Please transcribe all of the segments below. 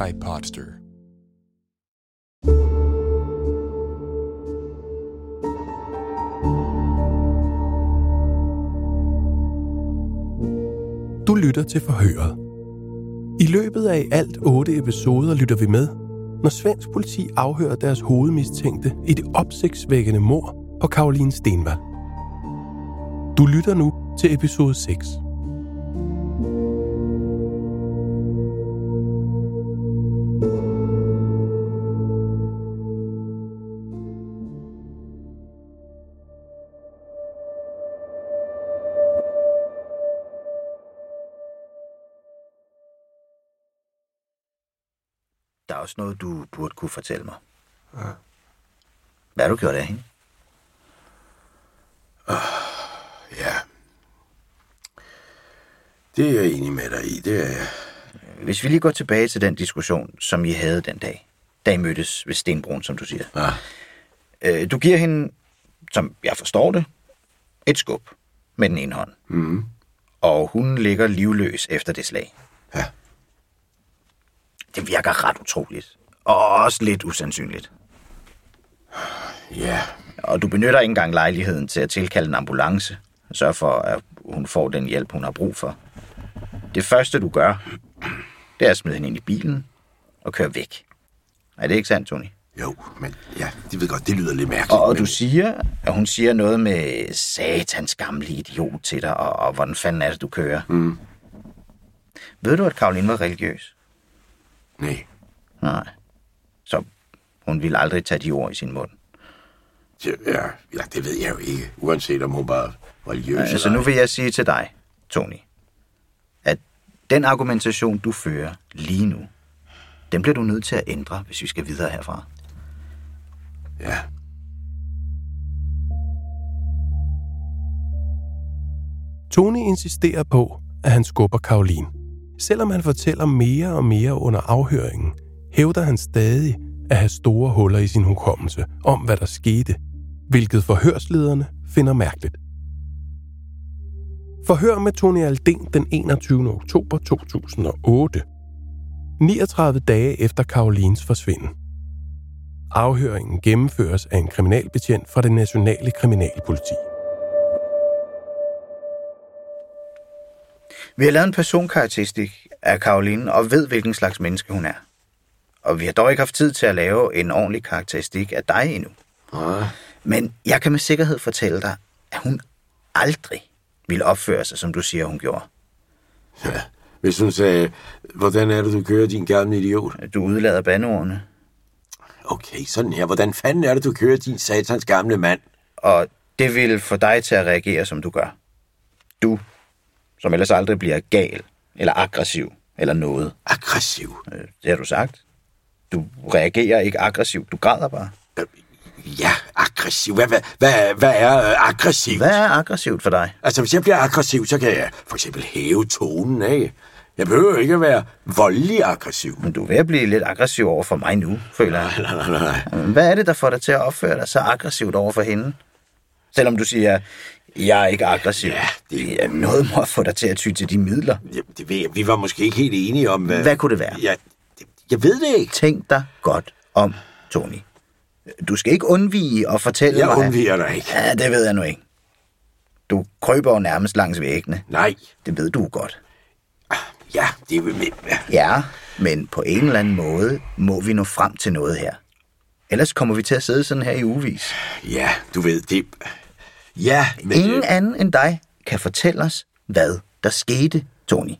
By Podster. Du lytter til forhøret. I løbet af alt otte episoder lytter vi med, når svensk politi afhører deres hovedmistænkte i det opsigtsvækkende mor på Karoline Stenvald. Du lytter nu til episode 6. også noget, du burde kunne fortælle mig. Ja. Hvad har du gjort af hende? Ja. Det er jeg enig med dig i, det er jeg. Hvis vi lige går tilbage til den diskussion, som I havde den dag, da I mødtes ved Stenbroen, som du siger. Ja. Øh, du giver hende, som jeg forstår det, et skub med den ene hånd. Mm. Og hun ligger livløs efter det slag. Ja. Det virker ret utroligt. Og også lidt usandsynligt. Ja, Og du benytter ikke engang lejligheden til at tilkalde en ambulance. Sørg for, at hun får den hjælp, hun har brug for. Det første, du gør, det er at smide hende ind i bilen og køre væk. Er det ikke sandt, Tony? jo, men ja, de ved godt, det lyder lidt mærkeligt. Og, og men... du siger, at hun siger noget med satans gamle idiot til dig, og, og hvordan fanden er det, du kører? Mm. Ved du, at Karoline var religiøs? Nej, Nej. Så hun ville aldrig tage de ord i sin mund. ja, ja, ja, det ved jeg jo ikke, uanset om hun var religiøs Altså, eller nu vil jeg sige til dig, Tony, at den argumentation, du fører lige nu, den bliver du nødt til at ændre, hvis vi skal videre herfra. Ja, Tony insisterer på, at han skubber Karoline. Selvom han fortæller mere og mere under afhøringen, hævder han stadig at have store huller i sin hukommelse om, hvad der skete, hvilket forhørslederne finder mærkeligt. Forhør med Tony Alden den 21. oktober 2008. 39 dage efter Karolines forsvinden. Afhøringen gennemføres af en kriminalbetjent fra det nationale kriminalpoliti. Vi har lavet en personkarakteristik af Karoline og ved, hvilken slags menneske hun er. Og vi har dog ikke haft tid til at lave en ordentlig karakteristik af dig endnu. Nej. Men jeg kan med sikkerhed fortælle dig, at hun aldrig ville opføre sig, som du siger, hun gjorde. ja. Hvis hun sagde, hvordan er det, du kører, din gamle idiot? Du udlader bandordene, Okay, sådan her. Hvordan fanden er det, du kører, din satans gamle mand? og det vil få dig til at reagere, som du gør. Du, som ellers aldrig bliver gal, eller aggressiv, eller noget. Aggressiv. Øh, Det har du sagt. Du reagerer ikke aggressivt, du græder bare. Ja, aggressiv. Hvad, hvad, hvad, hvad er øh, aggressiv? Hvad er aggressivt for dig? Altså, hvis jeg bliver aggressiv, så kan jeg for eksempel hæve tonen af. Jeg behøver ikke at være voldelig aggressiv. Men du er ved at blive lidt aggressiv over for mig nu, føler jeg. Nej, nej, nej, nej. Hvad er det, der får dig til at opføre dig så aggressivt over for hende? Selvom du siger, jeg er ikke aggressiv. Ja, det- ja, noget må få dig til at ty til de midler. Jeg, det ved jeg, vi var måske ikke helt enige om, hvad... Hvad kunne det være? Jeg, jeg ved det ikke. Tænk dig godt om, Tony. Du skal ikke undvige at fortælle Jeg mig... undviger dig ikke. Ja, det ved jeg nu ikke. Du kryber jo nærmest langs væggene. Nej. Det ved du godt. Ja, det er med. Ja, men på en eller anden måde må vi nå frem til noget her. Ellers kommer vi til at sidde sådan her i uvis. Ja, du ved, det... Ja, men... Ingen anden end dig kan fortælle os, hvad der skete, Tony.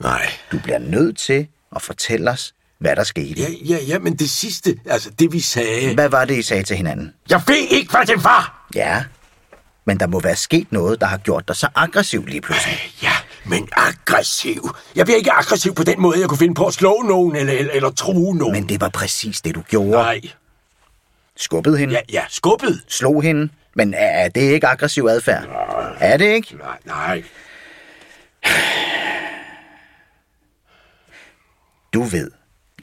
Nej. Du bliver nødt til at fortælle os, hvad der skete. Ja, ja, ja, men det sidste, altså det vi sagde... Hvad var det, I sagde til hinanden? Jeg ved ikke, hvad det var! Ja, men der må være sket noget, der har gjort dig så aggressiv lige pludselig. Ja, men aggressiv. Jeg bliver ikke aggressiv på den måde, jeg kunne finde på at slå nogen eller, eller, eller true nogen. Men det var præcis det, du gjorde. Nej. Skubbede hende? Ja, ja, skubbet. Slog hende? Men er det ikke aggressiv adfærd? Er det ikke? Nej, nej. Du ved,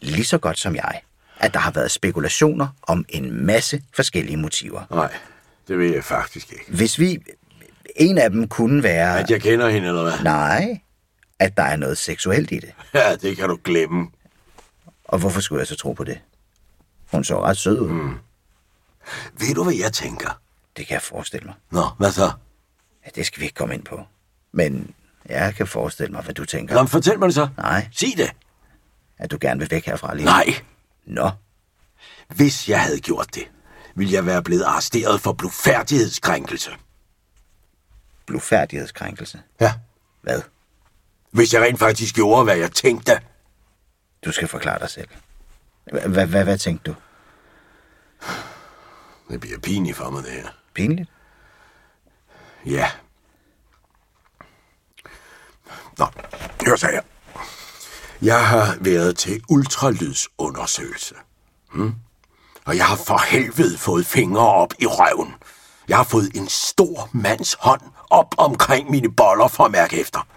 lige så godt som jeg, at der har været spekulationer om en masse forskellige motiver. Nej, det ved jeg faktisk ikke. Hvis vi... En af dem kunne være... At jeg kender hende, eller hvad? Nej, at der er noget seksuelt i det. Ja, det kan du glemme. Og hvorfor skulle jeg så tro på det? Hun så ret sød ud. Mm. Ved du, hvad jeg tænker? Det kan jeg forestille mig. Nå, hvad så? Ja, det skal vi ikke komme ind på. Men jeg kan forestille mig, hvad du tænker. Nå, fortæl mig det så. Nej, Sig det. at du gerne vil væk herfra lige. Nej. Nå, Hvis jeg havde gjort det, ville jeg være blevet arresteret for blufærdighedskrænkelse. blufærdighedskrænkelse. Ja. Hvad? Hvis jeg rent faktisk gjorde, hvad jeg tænkte. Du skal forklare dig selv. Hvad tænkte du? Det bliver pinligt for mig, det her. Pinligt? Ja. Nå, hør så her. Jeg har været til ultralydsundersøgelse. Hmm? Og jeg har for helvede fået fingre op i røven. Jeg har fået en stor mands hånd op omkring mine boller for at mærke efter.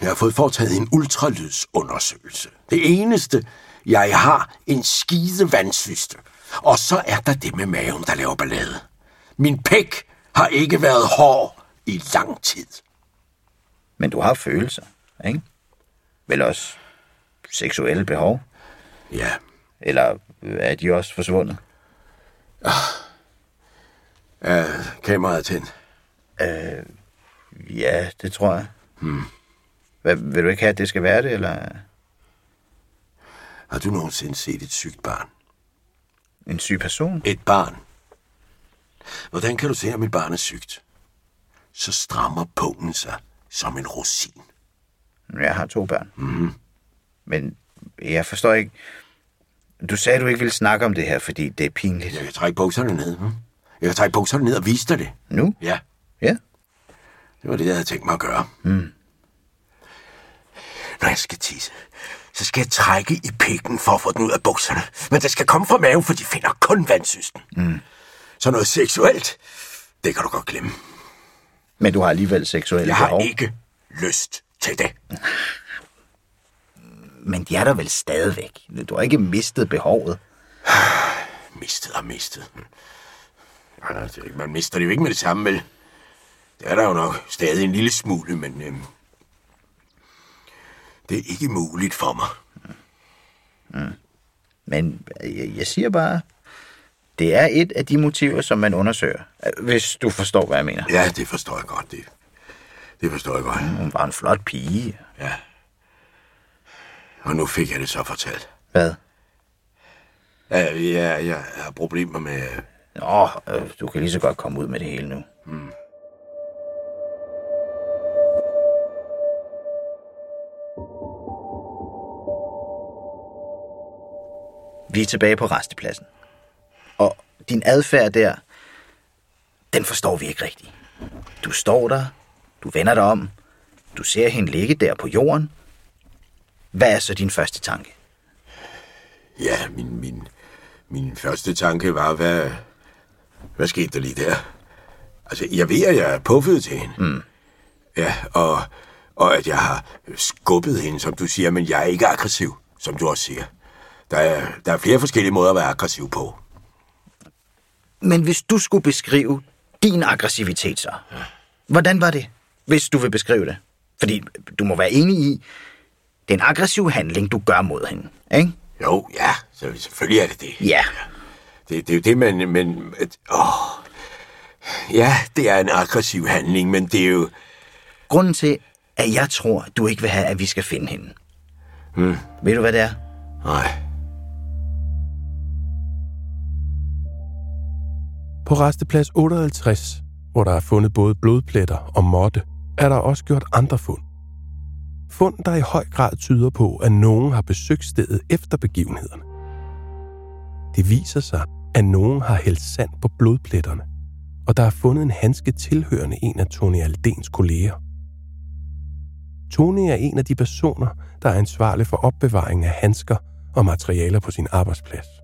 Jeg har fået foretaget en ultralydsundersøgelse. Det eneste, jeg har, en skide vandsyste. Og så er der det med maven, der laver ballade. Min pæk har ikke været hård i lang tid. Men du har følelser, ikke? Vel også seksuelle behov? Ja, Eller er de også forsvundet? er kameraet tændt? Ja, det tror jeg. Hmm. Hvad, vil du ikke have, at det skal være det, eller Har du nogensinde set et sygt barn? En syg person? Et barn. Hvordan kan du se, at mit barn er sygt? Så strammer pungen sig som en rosin. Jeg har to børn. Mm. Men jeg forstår ikke... Du sagde, du ikke ville snakke om det her, fordi det er pinligt. Jeg kan trække bukserne ned. Hm? Jeg kan trække bukserne ned og vise dig det. Nu? Ja, Ja. det var det, jeg havde tænkt mig at gøre. Mm. Når jeg skal tisse, så skal jeg trække i pikken for at få den ud af bukserne. Men det skal komme fra maven, for de finder kun vandsysten. Mm. Så noget seksuelt, det kan du godt glemme. Men du har alligevel seksuelle Jeg har behov. ikke lyst til det. Men de er der vel stadigvæk. Du har ikke mistet behovet. Mistet og mistet. Ja, det Man mister det jo ikke med det samme, vel? Det er der jo nok stadig en lille smule, men øhm, det er ikke muligt for mig. Men jeg, jeg siger bare, det er et af de motiver, som man undersøger. Hvis du forstår, hvad jeg mener. Ja, det forstår jeg godt. Det, det forstår jeg godt. Hun var en flot pige. Ja. Og nu fik jeg det så fortalt. Hvad? Ja, jeg, jeg har problemer med... Nå, øh, du kan lige så godt komme ud med det hele nu. Vi er tilbage på restepladsen. Og din adfærd der, den forstår vi ikke rigtigt. Du står der, du vender dig om, du ser hende ligge der på jorden. Hvad er så din første tanke? Ja, min, min, min første tanke var, hvad, hvad skete der lige der? Altså, jeg ved, at jeg er puffet til hende. Mm. Ja, og, og at jeg har skubbet hende, som du siger, men jeg er ikke aggressiv, som du også siger. Der er, der er flere forskellige måder at være aggressiv på. Men hvis du skulle beskrive din aggressivitet så, hvordan var det, hvis du vil beskrive det? Fordi du må være enig i, det er en aggressiv handling, du gør mod hende, ikke? Jo, ja, så selvfølgelig er det det. Ja. Det, det er jo det, man... Men, at, åh, Ja, det er en aggressiv handling, men det er jo... Grunden til, at jeg tror, du ikke vil have, at vi skal finde hende. Hmm. Ved du, hvad det er? Nej. På resteplads 58, hvor der er fundet både blodpletter og måtte, er der også gjort andre fund. Fund, der i høj grad tyder på, at nogen har besøgt stedet efter begivenhederne. Det viser sig, at nogen har hældt sand på blodpletterne, og der er fundet en handske tilhørende en af Tony Aldens kolleger. Tony er en af de personer, der er ansvarlig for opbevaring af handsker og materialer på sin arbejdsplads.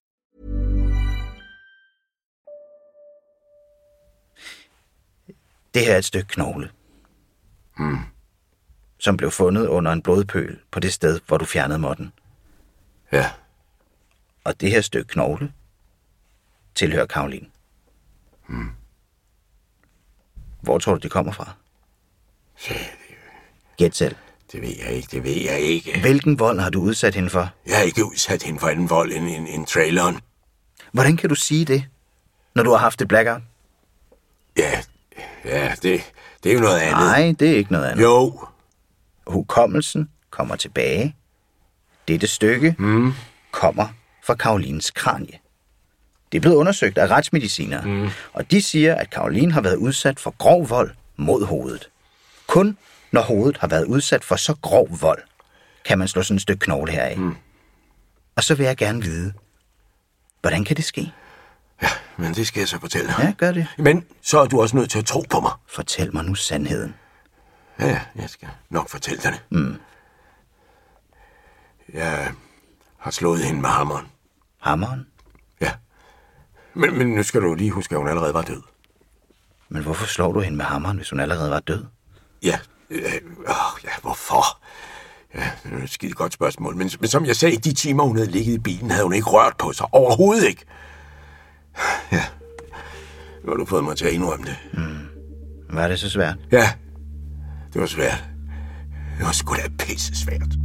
Det her er et stykke knogle. Hmm. Som blev fundet under en blodpøl på det sted, hvor du fjernede måtten. Ja. Og det her stykke knogle tilhører Karoline. Hmm. Hvor tror du, det kommer fra? Ja, Gæt selv. det ved jeg ikke, det ved jeg ikke. Hvilken vold har du udsat hende for? Jeg har ikke udsat hende for anden vold end, end, end traileren. Hvordan kan du sige det, når du har haft et blackout? Ja, ja, det, det er jo noget andet. Nej, det er ikke noget andet. Jo. Hukommelsen kommer tilbage. Dette stykke Mm. kommer fra Karolines kranie. Det er blevet undersøgt af retsmedicinere, mm. og de siger, at Karoline har været udsat for grov vold mod hovedet. Kun når hovedet har været udsat for så grov vold, kan man slå sådan et stykke knogle heraf. Mm. Og så vil jeg gerne vide, hvordan kan det ske? Men det skal jeg så fortælle dig. Ja, gør det. Men så er du også nødt til at tro på mig. Fortæl mig nu sandheden. Ja, ja, jeg skal nok fortælle dig det. Mm. Jeg har slået hende med hammeren. Hammeren? Ja. Men, men nu skal du lige huske, at hun allerede var død. Men hvorfor slår du hende med hammeren, hvis hun allerede var død? Ja, øh, åh, ja, hvorfor? Ja, det er et skide godt spørgsmål. Men, men som jeg sagde, i de timer, hun havde ligget i bilen, havde hun ikke rørt på sig. Overhovedet ikke. Ja, nu har du fået mig til at indrømme det. Mm. Var det så svært? Ja, det var svært. Det var sgu da pisse svært.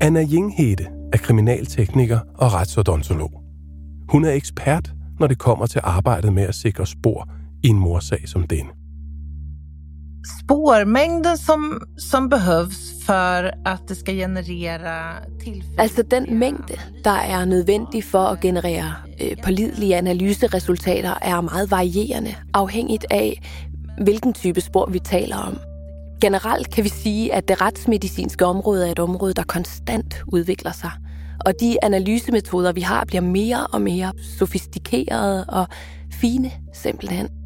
Anna Jinghede er kriminaltekniker og retsodontolog. Hun er ekspert, når det kommer til arbejdet med at sikre spor i en morsag som denne spårmängden som, som behövs för att det ska generera tillfälliga... Altså den mængde, der er nødvendig for at generere øh, pålidelige analyseresultater, er meget varierende, afhængigt af, hvilken type spor vi taler om. Generelt kan vi sige, at det retsmedicinske område er et område, der konstant udvikler sig. Og de analysemetoder, vi har, bliver mere og mere sofistikerede og fine, simpelthen.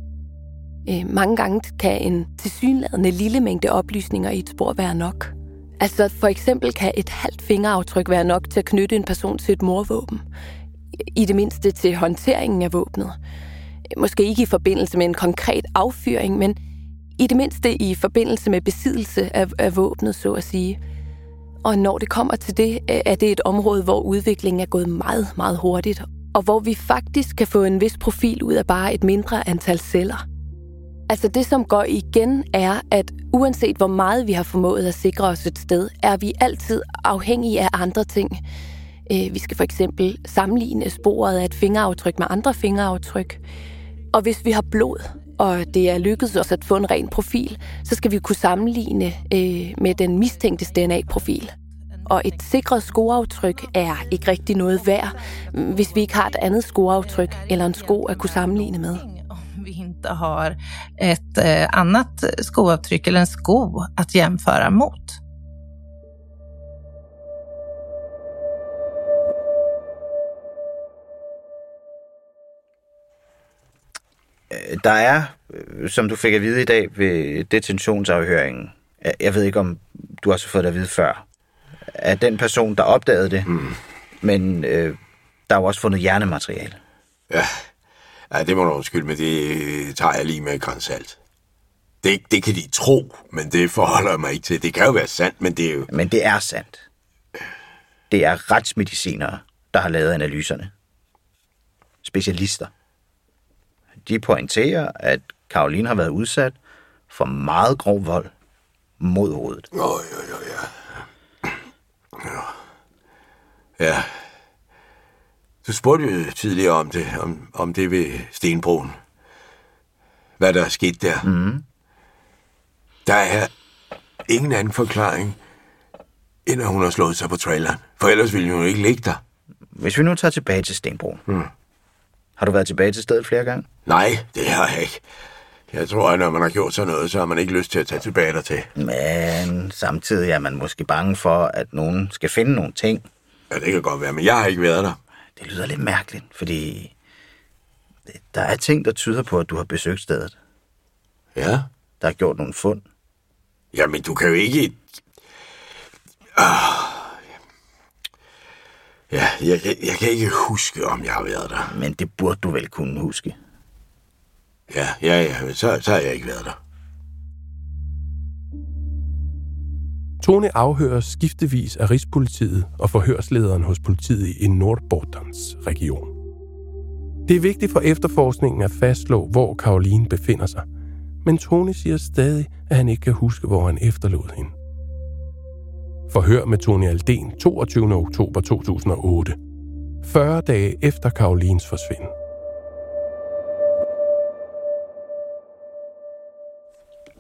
Øh, mange gange kan en tilsyneladende lille mængde oplysninger i et spor være nok. Altså for eksempel kan et halvt fingeraftryk være nok til at knytte en person til et morvåben. I det mindste til håndteringen af våbnet. Måske ikke i forbindelse med en konkret affyring, men i det mindste i forbindelse med besiddelse af, af våbnet, så at sige. Og når det kommer til det, er det et område, hvor udviklingen er gået meget, meget hurtigt, og hvor vi faktisk kan få en vis profil ud af bare et mindre antal celler. Altså det, som går igen, er, at uanset hvor meget vi har formået at sikre os et sted, er vi altid afhængige af andre ting. Øh, vi skal for eksempel sammenligne sporet af et fingeraftryk med andre fingeraftryk. Og hvis vi har blod, og det er lykkedes os at få en ren profil, så skal vi kunne sammenligne øh, med den mistænktes DNA-profil. Og et sikret skoaftryk er ikke rigtig noget værd, hvis vi ikke har et andet skoaftryk eller en sko at kunne sammenligne med inte har ett eh, annat skoavtryck eller en sko att jämföra mot. Øh, Der er, øh, som du fik at vide i dag ved detentionsafhøringen, jeg- jeg ved ikke, om du også har fået det at vide før, at den person, der opdagede det, mm. men øh, der er jo også fundet hjernemateriale. Ja. Ja, det må du undskylde, men det tager jeg lige med grænsalt. Det, det kan de tro, men det forholder jeg mig ikke til. Det kan jo være sandt, men det er jo... Men det er sandt. Det er retsmedicinere, der har lavet analyserne. Specialister. De pointerer, at Karoline har været udsat for meget grov vold mod hovedet. Åh, oh, ja, ja, ja. Ja. Du spurgte jo tidligere om det, om, om det ved Stenbroen. Hvad der er sket der. Mm. Der er ingen anden forklaring, end at hun har slået sig på traileren. For ellers ville hun jo ikke ligge der. Hvis vi nu tager tilbage til Stenbroen. Mm. Har du været tilbage til stedet flere gange? Nej, det har jeg ikke. Jeg tror, at når man har gjort sådan noget, så har man ikke lyst til at tage tilbage dertil. Men samtidig er man måske bange for, at nogen skal finde nogle ting. Ja, det kan godt være, men jeg har ikke været der. Det lyder lidt mærkeligt, fordi der er ting, der tyder på, at du har besøgt stedet. Ja? Der har gjort nogle fund. Jamen, du kan jo ikke... Ah. Ja, jeg, jeg, jeg kan ikke huske, om jeg har været der. Men det burde du vel kunne huske. Ja, ja, ja, så, så har jeg ikke været der. Tone afhøres skiftevis af Rigspolitiet og forhørslederen hos politiet i Nordbordens region. Det er vigtigt for efterforskningen at fastslå, hvor Karoline befinder sig, men Tone siger stadig, at han ikke kan huske, hvor han efterlod hende. Forhør med Tony Alden 22. oktober 2008. 40 dage efter Karolines forsvinden.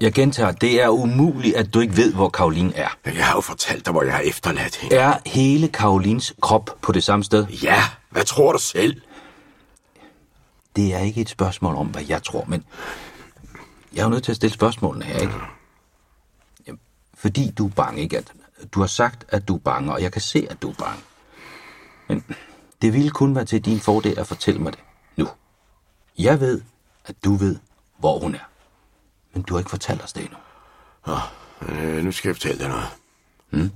Jeg gentager, det er umuligt, at du ikke ved, hvor Karoline er. Jeg har jo fortalt dig, hvor jeg har efterladt hende. Er hele Karolines krop på det samme sted? Ja, hvad tror du selv? Det er ikke et spørgsmål om, hvad jeg tror, men jeg er jo nødt til at stille spørgsmålene her, ikke? Jamen, Fordi du er bange, ikke? At du har sagt, at du er bange, og jeg kan se, at du er bange. Men det ville kun være til din fordel at fortælle mig det nu. Jeg ved, at du ved, hvor hun er. Men du har ikke fortalt os det endnu. Øh, nu skal jeg fortælle dig noget. Mm.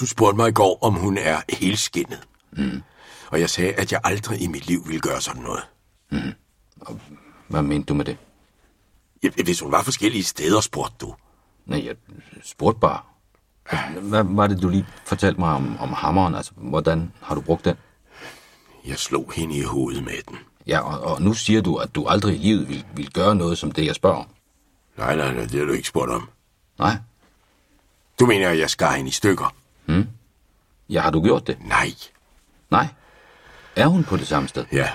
Du spurgte mig i går, om hun er helskinnet. Mm. Og jeg sagde, at jeg aldrig i mit liv ville gøre sådan noget. Mm. Og hvad mente du med det? Ja, hvis hun var forskellige steder, spurgte du. Nej, jeg spurgte bare. Hvad var det, du lige fortalte mig om, om hammeren? Altså, hvordan har du brugt den? Jeg slog hende i hovedet med den. Ja, og, og nu siger du, at du aldrig i livet vil, vil gøre noget som det, jeg spørger om. Nej, nej, nej, det har du ikke spurgt om. Nej. Du mener, at jeg skar hende i stykker? Hmm? Ja, har du gjort det? Nej. Nej. Er hun på det samme sted? Ja.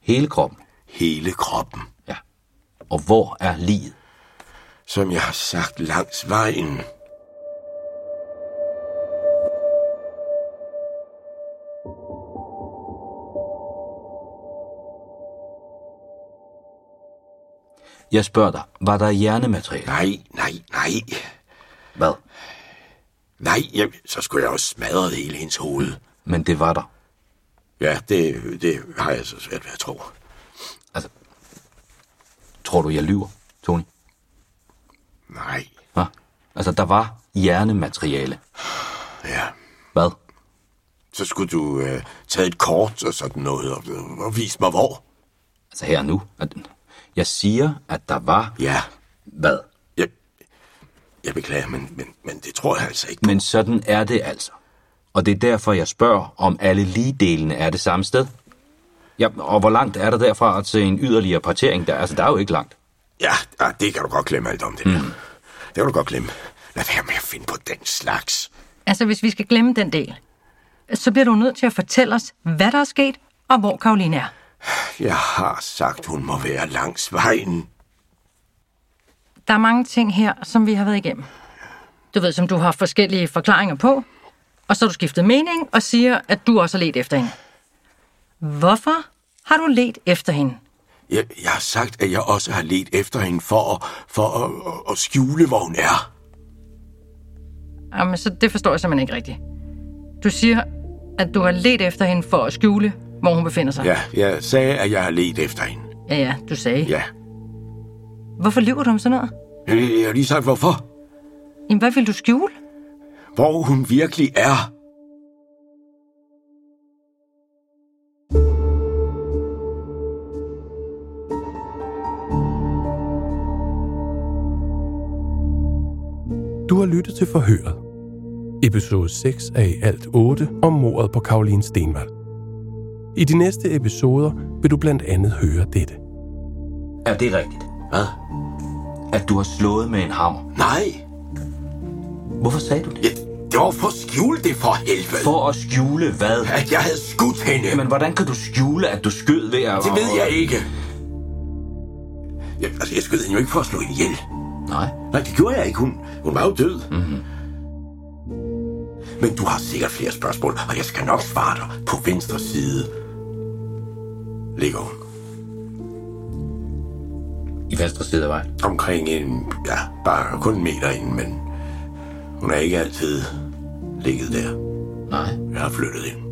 Hele kroppen? Hele kroppen. Ja. Og hvor er livet? Som jeg har sagt langs vejen. Jeg spørger dig, var der hjernemateriale? Nej, nej, nej. Hvad? Nej, jeg, så skulle jeg også smadre hele hendes hoved. Men det var der. Ja, det, det har jeg så svært ved at tro. Altså, tror du, jeg lyver, Tony? Nej. Hva? Altså, der var hjernemateriale. Ja. Hvad? Så skulle du øh, tage et kort og sådan noget, og, og vise mig hvor. Altså her nu. Jeg siger, at der var... Ja. Hvad? Jeg, jeg beklager, men, men, men det tror jeg altså ikke. Men sådan er det altså. Og det er derfor, jeg spørger, om alle ligedelene er det samme sted. Ja, og hvor langt er der derfra til en yderligere partering? Der, altså, der er jo ikke langt. Ja, ja, det kan du godt glemme alt om det. Mm. Det kan du godt glemme. Lad være med at finde på den slags. Altså, hvis vi skal glemme den del, så bliver du nødt til at fortælle os, hvad der er sket, og hvor Karoline er. Jeg har sagt, hun må være langs vejen. Der er mange ting her, som vi har været igennem. Du ved, som du har forskellige forklaringer på, og så har du skiftet mening og siger, at du også har let efter hende. Hvorfor har du let efter hende? Jeg, jeg har sagt, at jeg også har let efter hende for, at, for at, at, at skjule, hvor hun er. Jamen, så det forstår jeg simpelthen ikke rigtigt. Du siger, at du har let efter hende for at skjule, hvor hun befinder sig. Ja, jeg sagde, at jeg har let efter hende. Ja, ja, du sagde. Ja. Hvorfor lyver du om sådan noget? Jeg, jeg har lige sagt, hvorfor. Jamen, hvad vil du skjule? Hvor hun virkelig er. Du har lyttet til Forhøret. Episode 6 af i alt 8 om mordet på Karoline Stenvald. I de næste episoder vil du blandt andet høre dette. Er det rigtigt? Hvad? At du har slået med en hammer? Nej. Hvorfor sagde du det? Ja, det var for at skjule det for helvede. For at skjule hvad? At jeg havde skudt hende. Men hvordan kan du skjule, at du skød ved at... Det ved jeg ikke. Jeg, altså, jeg skød hende jo ikke for at slå hende ihjel. Nej. Nej, det gjorde jeg ikke. Hun, hun var jo død. Mm-hmm. Men du har sikkert flere spørgsmål, og jeg skal nok svare dig. På venstre side ligger hun. I venstre side af vejen? Omkring en, ja, bare kun en meter ind, men hun er ikke altid ligget der. Nej. Jeg har flyttet ind.